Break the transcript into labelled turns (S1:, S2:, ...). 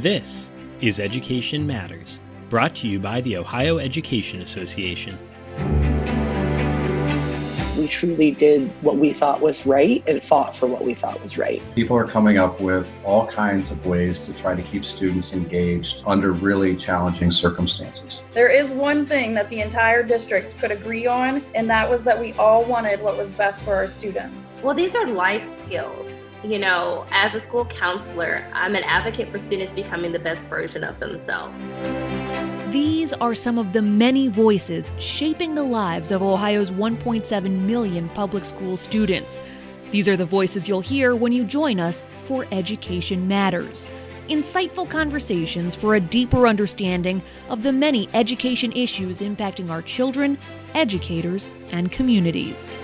S1: This is Education Matters, brought to you by the Ohio Education Association.
S2: We truly did what we thought was right and fought for what we thought was right.
S3: People are coming up with all kinds of ways to try to keep students engaged under really challenging circumstances.
S4: There is one thing that the entire district could agree on, and that was that we all wanted what was best for our students.
S5: Well, these are life skills. You know, as a school counselor, I'm an advocate for students becoming the best version of themselves.
S6: These are some of the many voices shaping the lives of Ohio's 1.7 million public school students. These are the voices you'll hear when you join us for Education Matters. Insightful conversations for a deeper understanding of the many education issues impacting our children, educators, and communities.